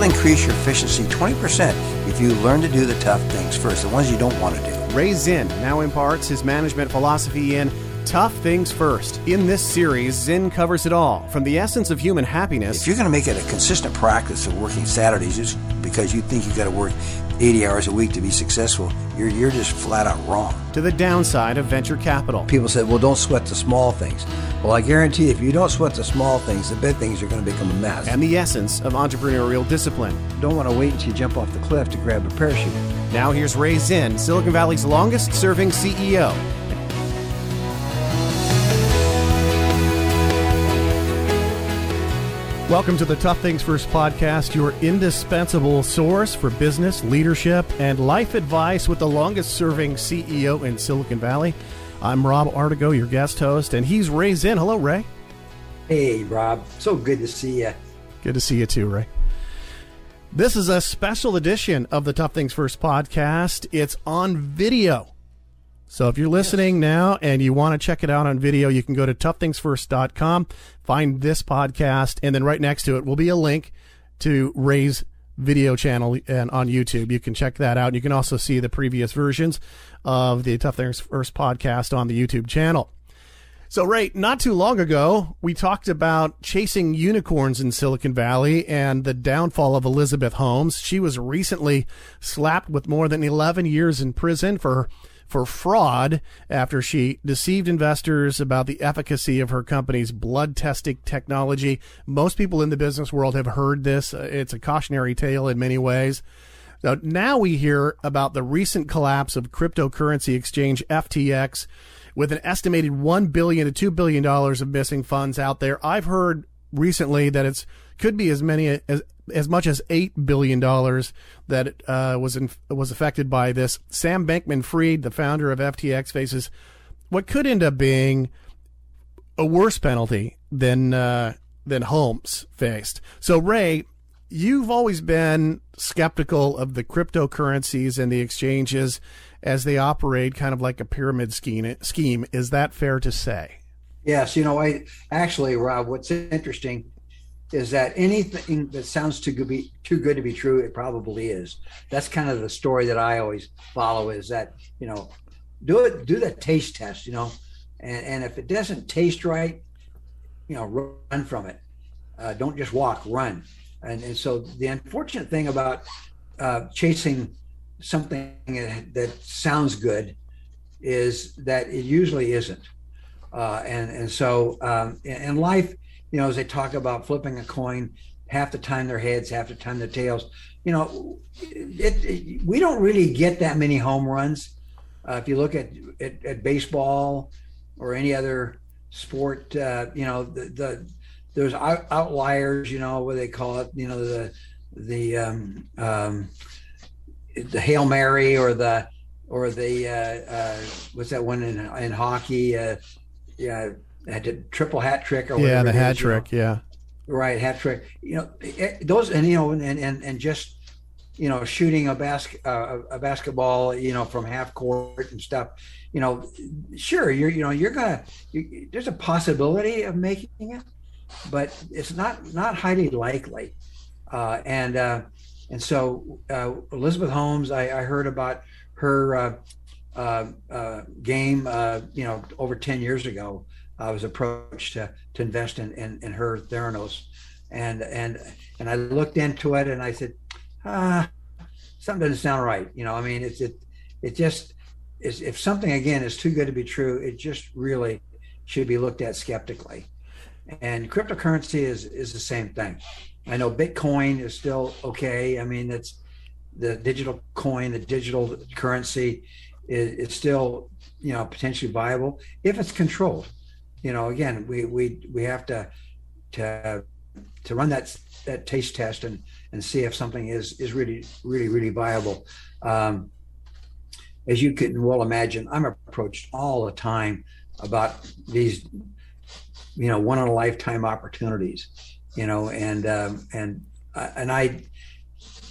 will increase your efficiency 20% if you learn to do the tough things first, the ones you don't want to do. Ray Zinn now imparts his management philosophy in Tough Things First. In this series, Zinn covers it all from the essence of human happiness. If you're going to make it a consistent practice of working Saturdays just because you think you've got to work 80 hours a week to be successful, you're, you're just flat out wrong. To the downside of venture capital. People said, well, don't sweat the small things. Well, I guarantee if you don't sweat the small things, the big things are going to become a mess. And the essence of entrepreneurial discipline. Don't want to wait until you jump off the cliff to grab a parachute. Now here's Ray Zinn, Silicon Valley's longest serving CEO. Welcome to the Tough Things First podcast, your indispensable source for business, leadership, and life advice with the longest serving CEO in Silicon Valley. I'm Rob Artigo, your guest host, and he's Ray Zinn. Hello, Ray. Hey, Rob. So good to see you. Good to see you too, Ray. This is a special edition of the Tough Things First podcast. It's on video. So if you're listening yes. now and you want to check it out on video, you can go to toughthingsfirst.com, find this podcast, and then right next to it will be a link to Ray's video channel and on YouTube. You can check that out. You can also see the previous versions of the Tough Things First podcast on the YouTube channel. So, Ray, not too long ago, we talked about chasing unicorns in Silicon Valley and the downfall of Elizabeth Holmes. She was recently slapped with more than 11 years in prison for for fraud after she deceived investors about the efficacy of her company's blood testing technology. Most people in the business world have heard this. Uh, it's a cautionary tale in many ways. So now we hear about the recent collapse of cryptocurrency exchange FTX with an estimated 1 billion to 2 billion dollars of missing funds out there. I've heard recently that it's could be as many as as much as eight billion dollars that uh, was in, was affected by this. Sam Bankman-Fried, the founder of FTX, faces what could end up being a worse penalty than uh, than Holmes faced. So, Ray, you've always been skeptical of the cryptocurrencies and the exchanges as they operate, kind of like a pyramid scheme. Scheme is that fair to say? Yes, you know, I actually, Rob. What's interesting is that anything that sounds too good be too good to be true, it probably is. That's kind of the story that I always follow. Is that you know, do it, do the taste test, you know, and and if it doesn't taste right, you know, run from it. Uh, don't just walk, run. And and so the unfortunate thing about uh, chasing something that sounds good is that it usually isn't. Uh, and and so um, in life, you know, as they talk about flipping a coin, half the time their heads, half the time their tails. You know, it, it, we don't really get that many home runs. Uh, if you look at, at, at baseball or any other sport, uh, you know, the, the there's out, outliers. You know, what they call it. You know, the the um, um, the hail mary or the or the uh, uh, what's that one in in hockey? Uh, yeah, had a triple hat trick or yeah, the hat is, trick, you know. yeah, right, hat trick. You know, it, those and you know and and and just you know shooting a basket uh, a basketball you know from half court and stuff. You know, sure you're you know you're gonna you, there's a possibility of making it, but it's not not highly likely. Uh, and uh, and so uh, Elizabeth Holmes, I, I heard about her uh, uh, uh, game, uh, you know, over 10 years ago. I was approached to, to invest in, in, in her Theranos. And, and, and I looked into it and I said, ah, something doesn't sound right. You know, I mean, it's, it, it just is, if something again is too good to be true, it just really should be looked at skeptically. And cryptocurrency is, is the same thing. I know Bitcoin is still okay. I mean, it's the digital coin, the digital currency is, is still, you know, potentially viable if it's controlled you know, again, we we we have to to to run that that taste test and and see if something is is really really really viable. Um, as you can well imagine, I'm approached all the time about these, you know, one in a lifetime opportunities, you know, and um, and uh, and I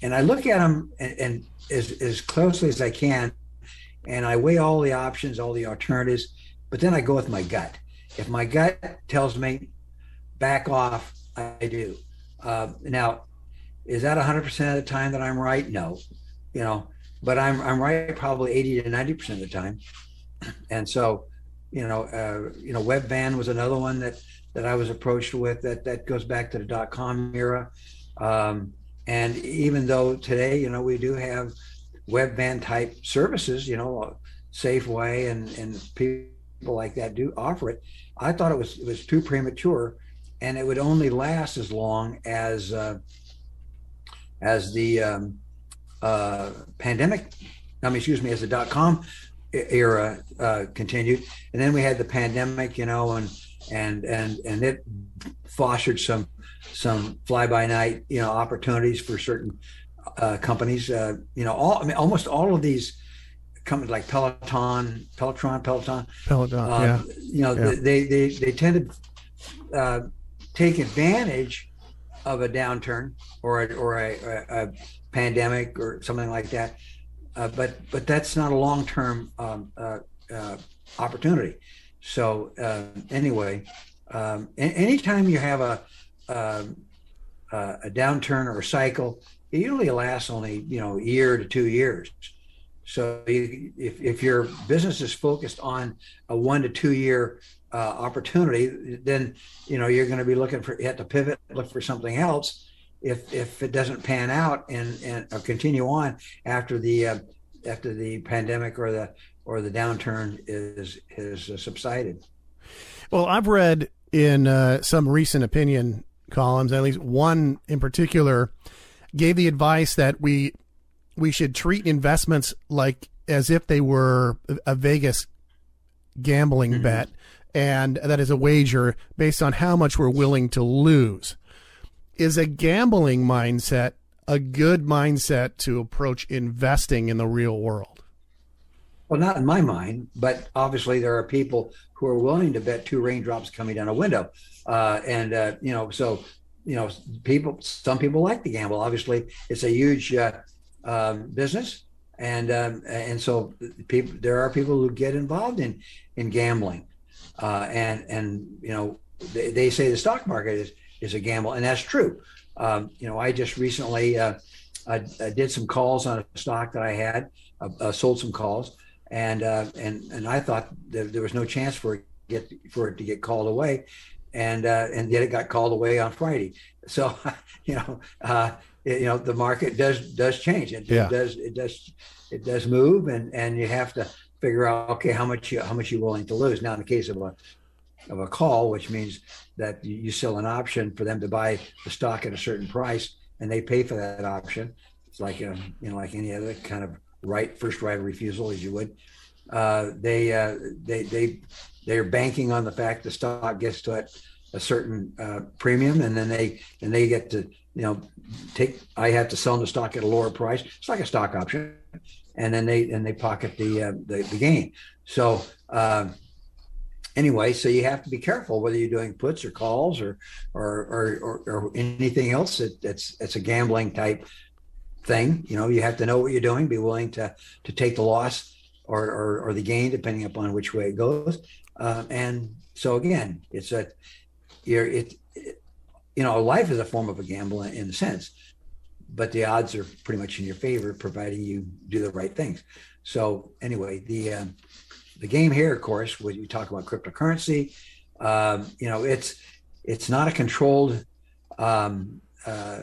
and I look at them and, and as as closely as I can, and I weigh all the options, all the alternatives, but then I go with my gut if my gut tells me back off, I do. Uh, now, is that 100% of the time that I'm right? No, you know, but I'm I'm right probably 80 to 90 percent of the time. And so, you know, uh, you know, Webvan was another one that that I was approached with that that goes back to the dot com era. Um, and even though today, you know, we do have Webvan type services, you know, Safeway and and people like that do offer it. I thought it was it was too premature, and it would only last as long as uh, as the um, uh, pandemic, I mean, excuse me, as the dot com era uh, continued, and then we had the pandemic, you know, and and and and it fostered some some fly by night, you know, opportunities for certain uh, companies. Uh, you know, all I mean, almost all of these companies like Peloton, Peloton, Peloton, Peloton, um, yeah, you know, yeah. they they they tend to uh, take advantage of a downturn or a, or a, a, a pandemic or something like that. Uh, but but that's not a long term um, uh, uh, opportunity. So uh, anyway, um, anytime you have a, um, a a downturn or a cycle, it usually lasts only you know a year to two years. So if if your business is focused on a one to two year uh, opportunity, then you know you're going to be looking for you have to pivot, look for something else if if it doesn't pan out and and continue on after the uh, after the pandemic or the or the downturn is is uh, subsided. Well, I've read in uh, some recent opinion columns, at least one in particular, gave the advice that we we should treat investments like as if they were a Vegas gambling mm-hmm. bet, and that is a wager based on how much we're willing to lose is a gambling mindset a good mindset to approach investing in the real world? Well, not in my mind, but obviously there are people who are willing to bet two raindrops coming down a window, uh, and uh, you know, so you know, people, some people like to gamble. Obviously, it's a huge uh, um, business, and um, and so people, there are people who get involved in in gambling, uh, and and you know, they, they say the stock market is is a gamble, and that's true. Um, you know, I just recently uh, I, I, did some calls on a stock that I had, uh, uh sold some calls, and uh, and and I thought there was no chance for it get for it to get called away, and uh, and yet it got called away on Friday. So you know, it, you know, the market does does change. It, yeah. it does it does it does move, and and you have to figure out okay how much you how much you're willing to lose. Now, in the case of a of a call, which means that you sell an option for them to buy the stock at a certain price, and they pay for that option. It's like a, um, you know, like any other kind of right first right of refusal, as you would. Uh, they uh, they they they're banking on the fact the stock gets to a certain uh, premium, and then they and they get to you know take. I have to sell the stock at a lower price. It's like a stock option, and then they and they pocket the uh, the, the gain. So um, anyway, so you have to be careful whether you're doing puts or calls or or or, or, or anything else. It, it's it's a gambling type thing. You know, you have to know what you're doing, be willing to to take the loss or or, or the gain, depending upon which way it goes. Uh, and so again, it's a you're it, you know life is a form of a gamble in, in a sense, but the odds are pretty much in your favor, providing you do the right things. So anyway, the uh, the game here, of course, when you talk about cryptocurrency, um, you know, it's it's not a controlled um, uh,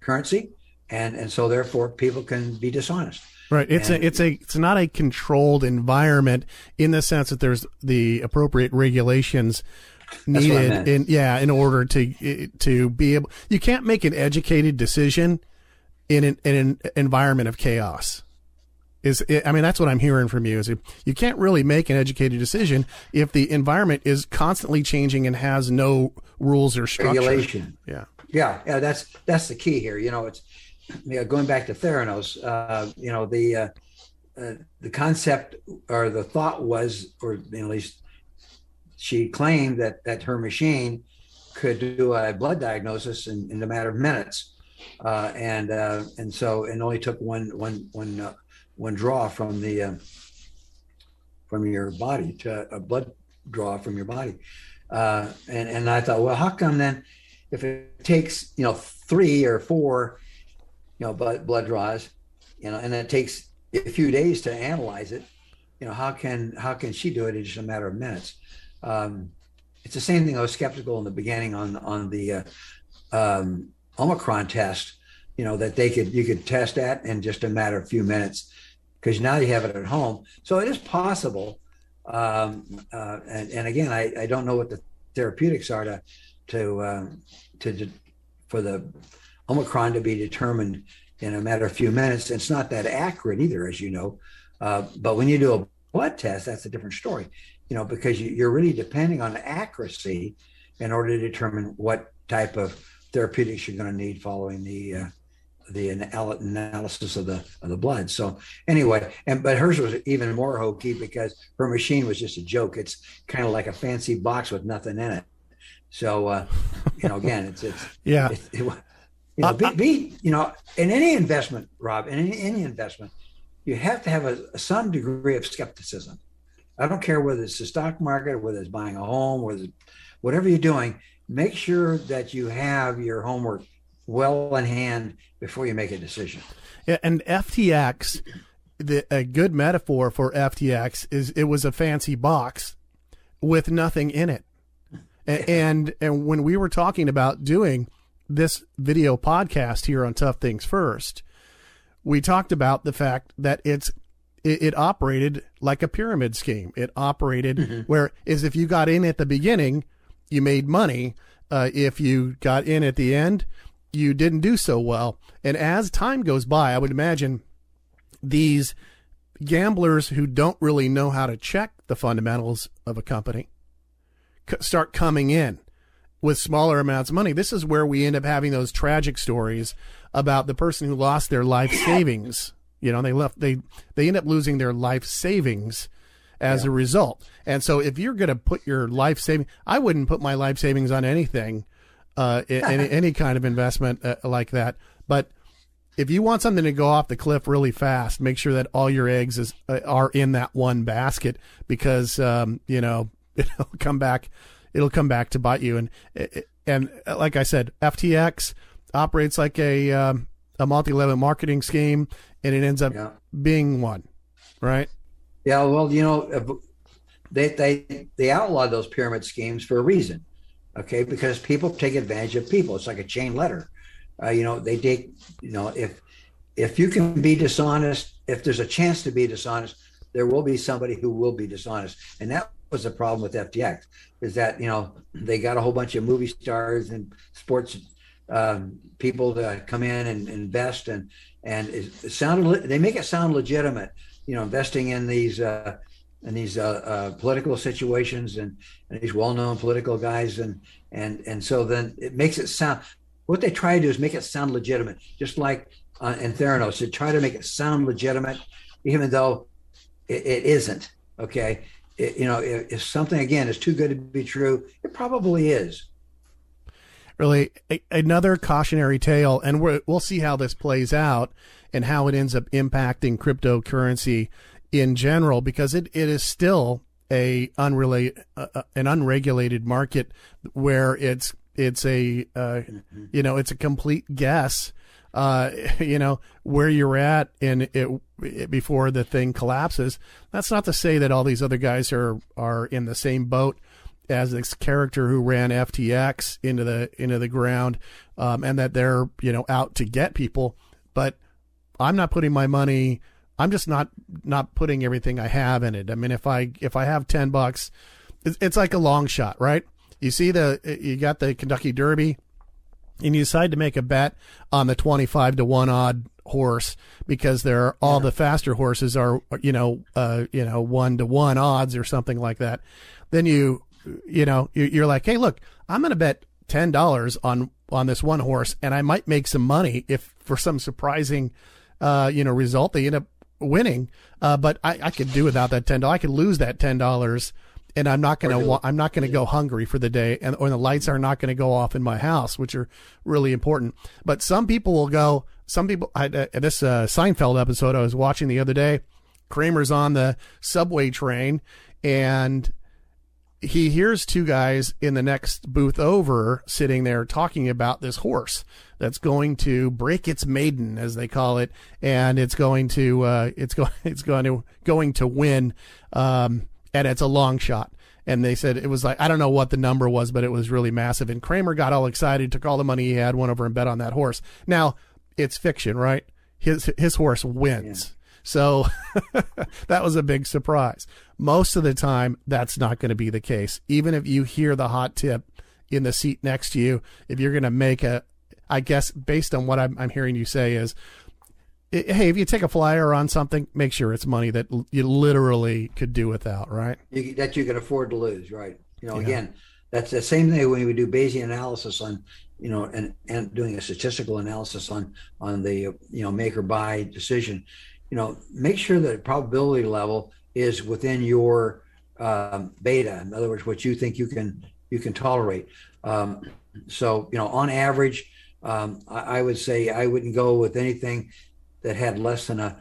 currency, and and so therefore people can be dishonest. Right. It's and, a it's a it's not a controlled environment in the sense that there's the appropriate regulations needed in yeah in order to to be able you can't make an educated decision in an, in an environment of chaos is I mean that's what I'm hearing from you is you can't really make an educated decision if the environment is constantly changing and has no rules or structure. Regulation. Yeah. Yeah, yeah, that's that's the key here. You know, it's you know, going back to Theranos. Uh, you know, the uh, uh, the concept or the thought was, or at least she claimed that that her machine could do a blood diagnosis in, in a matter of minutes, uh, and uh, and so it only took one one one uh, one draw from the uh, from your body to a blood draw from your body. Uh, and and I thought, well, how come then, if it takes you know three or four, you know, blood blood draws, you know, and it takes a few days to analyze it, you know, how can how can she do it in just a matter of minutes? Um, it's the same thing. I was skeptical in the beginning on on the uh, um, Omicron test, you know, that they could you could test that in just a matter of a few minutes because now you have it at home. So it is possible. Um, uh, and, and again, I, I don't know what the therapeutics are to to um, to for the Omicron to be determined in a matter of a few minutes. It's not that accurate either, as you know. Uh, but when you do a blood test, that's a different story, you know, because you, are really depending on accuracy in order to determine what type of therapeutics you're going to need following the uh, the analysis of the of the blood. So anyway, and but hers was even more hokey because her machine was just a joke. It's kind of like a fancy box with nothing in it. So uh, you know, again, it's it's yeah. It, it, you know, be, be, you know, in any investment, Rob, in any, any investment, you have to have a, some degree of skepticism. I don't care whether it's the stock market, whether it's buying a home, whether whatever you're doing, make sure that you have your homework well in hand before you make a decision. Yeah, and FTX, the, a good metaphor for FTX is it was a fancy box with nothing in it. And, and and when we were talking about doing this video podcast here on Tough Things First, we talked about the fact that it's it, it operated like a pyramid scheme. It operated mm-hmm. where is if you got in at the beginning, you made money. Uh, if you got in at the end, you didn't do so well. And as time goes by, I would imagine these gamblers who don't really know how to check the fundamentals of a company start coming in with smaller amounts of money. This is where we end up having those tragic stories about the person who lost their life savings. You know, they left they they end up losing their life savings as yeah. a result. And so if you're going to put your life saving, I wouldn't put my life savings on anything, uh, any, any kind of investment uh, like that. But if you want something to go off the cliff really fast, make sure that all your eggs is, uh, are in that one basket because, um, you know, it'll come back, it'll come back to bite you. And, and like I said, FTX operates like a, um, a multi-level marketing scheme and it ends up yeah. being one, right? Yeah, well, you know, they they they outlawed those pyramid schemes for a reason, okay? Because people take advantage of people. It's like a chain letter. Uh, you know, they take. You know, if if you can be dishonest, if there's a chance to be dishonest, there will be somebody who will be dishonest, and that was the problem with FTX. Is that you know they got a whole bunch of movie stars and sports um, people to come in and invest and and it sounded they make it sound legitimate you know investing in these uh, in these uh, uh, political situations and, and these well-known political guys. And and and so then it makes it sound what they try to do is make it sound legitimate just like uh, in Theranos. To try to make it sound legitimate even though it, it isn't okay it, you know if, if something again is too good to be true it probably is really a, another cautionary tale and we will see how this plays out and how it ends up impacting cryptocurrency in general because it, it is still a unrelated uh, an unregulated market where it's it's a uh, mm-hmm. you know it's a complete guess uh, you know where you're at in it, it, before the thing collapses that's not to say that all these other guys are are in the same boat as this character who ran FTX into the into the ground um, and that they're you know out to get people but I'm not putting my money. I'm just not not putting everything I have in it. I mean, if I if I have ten bucks, it's, it's like a long shot, right? You see the you got the Kentucky Derby, and you decide to make a bet on the twenty five to one odd horse because they're all yeah. the faster horses are you know uh you know one to one odds or something like that. Then you you know you're like, hey, look, I'm going to bet ten dollars on on this one horse, and I might make some money if for some surprising uh, you know, result. They end up winning. Uh, but I, I could do without that ten dollars. I could lose that ten dollars, and I'm not gonna wa- I'm not gonna go hungry for the day, and or the lights are not gonna go off in my house, which are really important. But some people will go. Some people. I, uh, this uh, Seinfeld episode I was watching the other day. Kramer's on the subway train, and he hears two guys in the next booth over sitting there talking about this horse that's going to break its maiden, as they call it, and it's going to uh, it's going it's going to going to win, um, and it's a long shot. And they said it was like I don't know what the number was, but it was really massive. And Kramer got all excited, took all the money he had, went over and bet on that horse. Now it's fiction, right? His his horse wins. Yeah. So that was a big surprise. Most of the time, that's not going to be the case. Even if you hear the hot tip in the seat next to you, if you're going to make a, I guess based on what I'm, I'm hearing you say is, hey, if you take a flyer on something, make sure it's money that you literally could do without, right? You, that you can afford to lose, right? You know, yeah. again, that's the same thing when we do Bayesian analysis on, you know, and and doing a statistical analysis on on the you know make or buy decision. You know, make sure that probability level is within your um, beta. In other words, what you think you can you can tolerate. Um, so, you know, on average, um, I, I, would say I wouldn't go with anything that had less than a,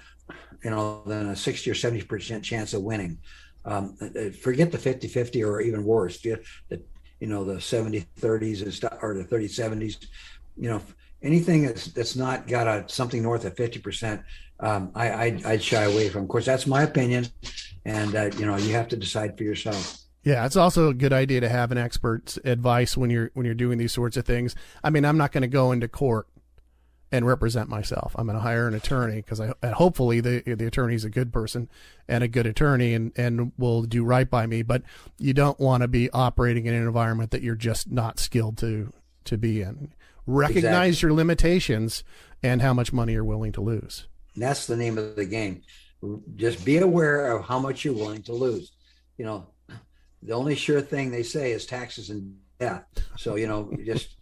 you know, than a 60 or 70% chance of winning. Um, uh, forget the 50 50 or even worse, the, you know, the 70 30s or the 30 70s. You know, anything that's that's not got a something north of 50%, um, I, I'd, I'd, shy away from. Of course, that's my opinion, and uh, you know, you have to decide for yourself. Yeah, it's also a good idea to have an expert's advice when you're when you're doing these sorts of things. I mean, I'm not going to go into court and represent myself. I'm going to hire an attorney because I hopefully the the attorney's a good person and a good attorney and and will do right by me. But you don't want to be operating in an environment that you're just not skilled to to be in. Recognize exactly. your limitations and how much money you're willing to lose. that's the name of the game. Just be aware of how much you're willing to lose. You know, the only sure thing they say is taxes and death. So you know, just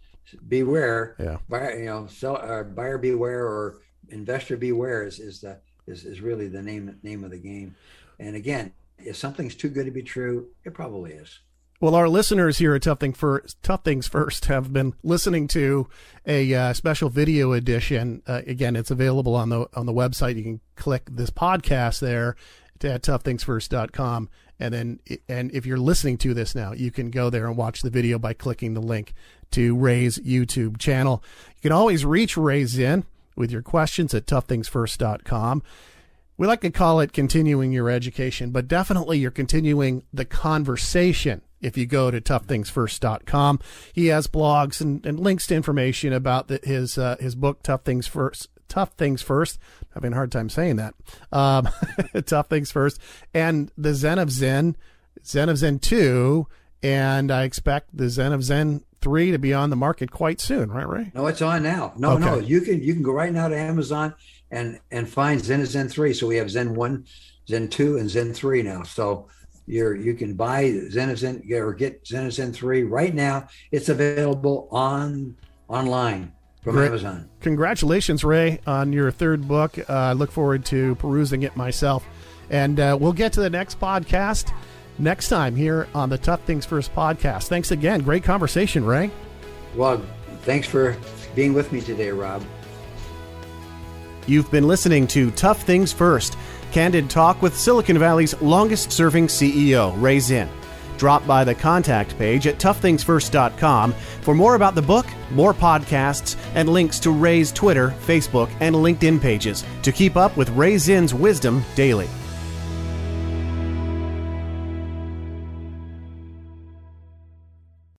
beware. Yeah. Buyer, you know, sell, uh, buyer beware or investor beware is, is the is, is really the name name of the game. And again, if something's too good to be true, it probably is. Well, our listeners here at Tough, Thing First, Tough Things First have been listening to a uh, special video edition. Uh, again, it's available on the on the website. You can click this podcast there at toughthingsfirst.com and then and if you're listening to this now you can go there and watch the video by clicking the link to ray's youtube channel you can always reach ray zinn with your questions at toughthingsfirst.com we like to call it continuing your education but definitely you're continuing the conversation if you go to toughthingsfirst.com he has blogs and, and links to information about the, his uh, his book tough things first tough things first. Having a hard time saying that. Um, tough things first. And the Zen of Zinn, Zen of Zinn 2, and I expect the Zen of Zinn 3 to be on the market quite soon, right, Ray? No, it's on now. No, okay. no, you can you can go right now to Amazon and and find Zen Zinn 3. So we have Zen 1, Zen 2, and Zen 3 now. So you're you can buy Zen Zinn or get Zen Zinn 3 right now. It's available on online from Great. Amazon. Congratulations, Ray, on your third book. Uh, I look forward to perusing it myself. And uh, we'll get to the next podcast next time here on the Tough Things First podcast. Thanks again. Great conversation, Ray. Well, thanks for being with me today, Rob. You've been listening to Tough Things First, candid talk with Silicon Valley's longest serving CEO, Ray Zinn drop by the contact page at toughthingsfirst.com for more about the book, more podcasts, and links to Ray's Twitter, Facebook, and LinkedIn pages to keep up with Ray Zinn's wisdom daily.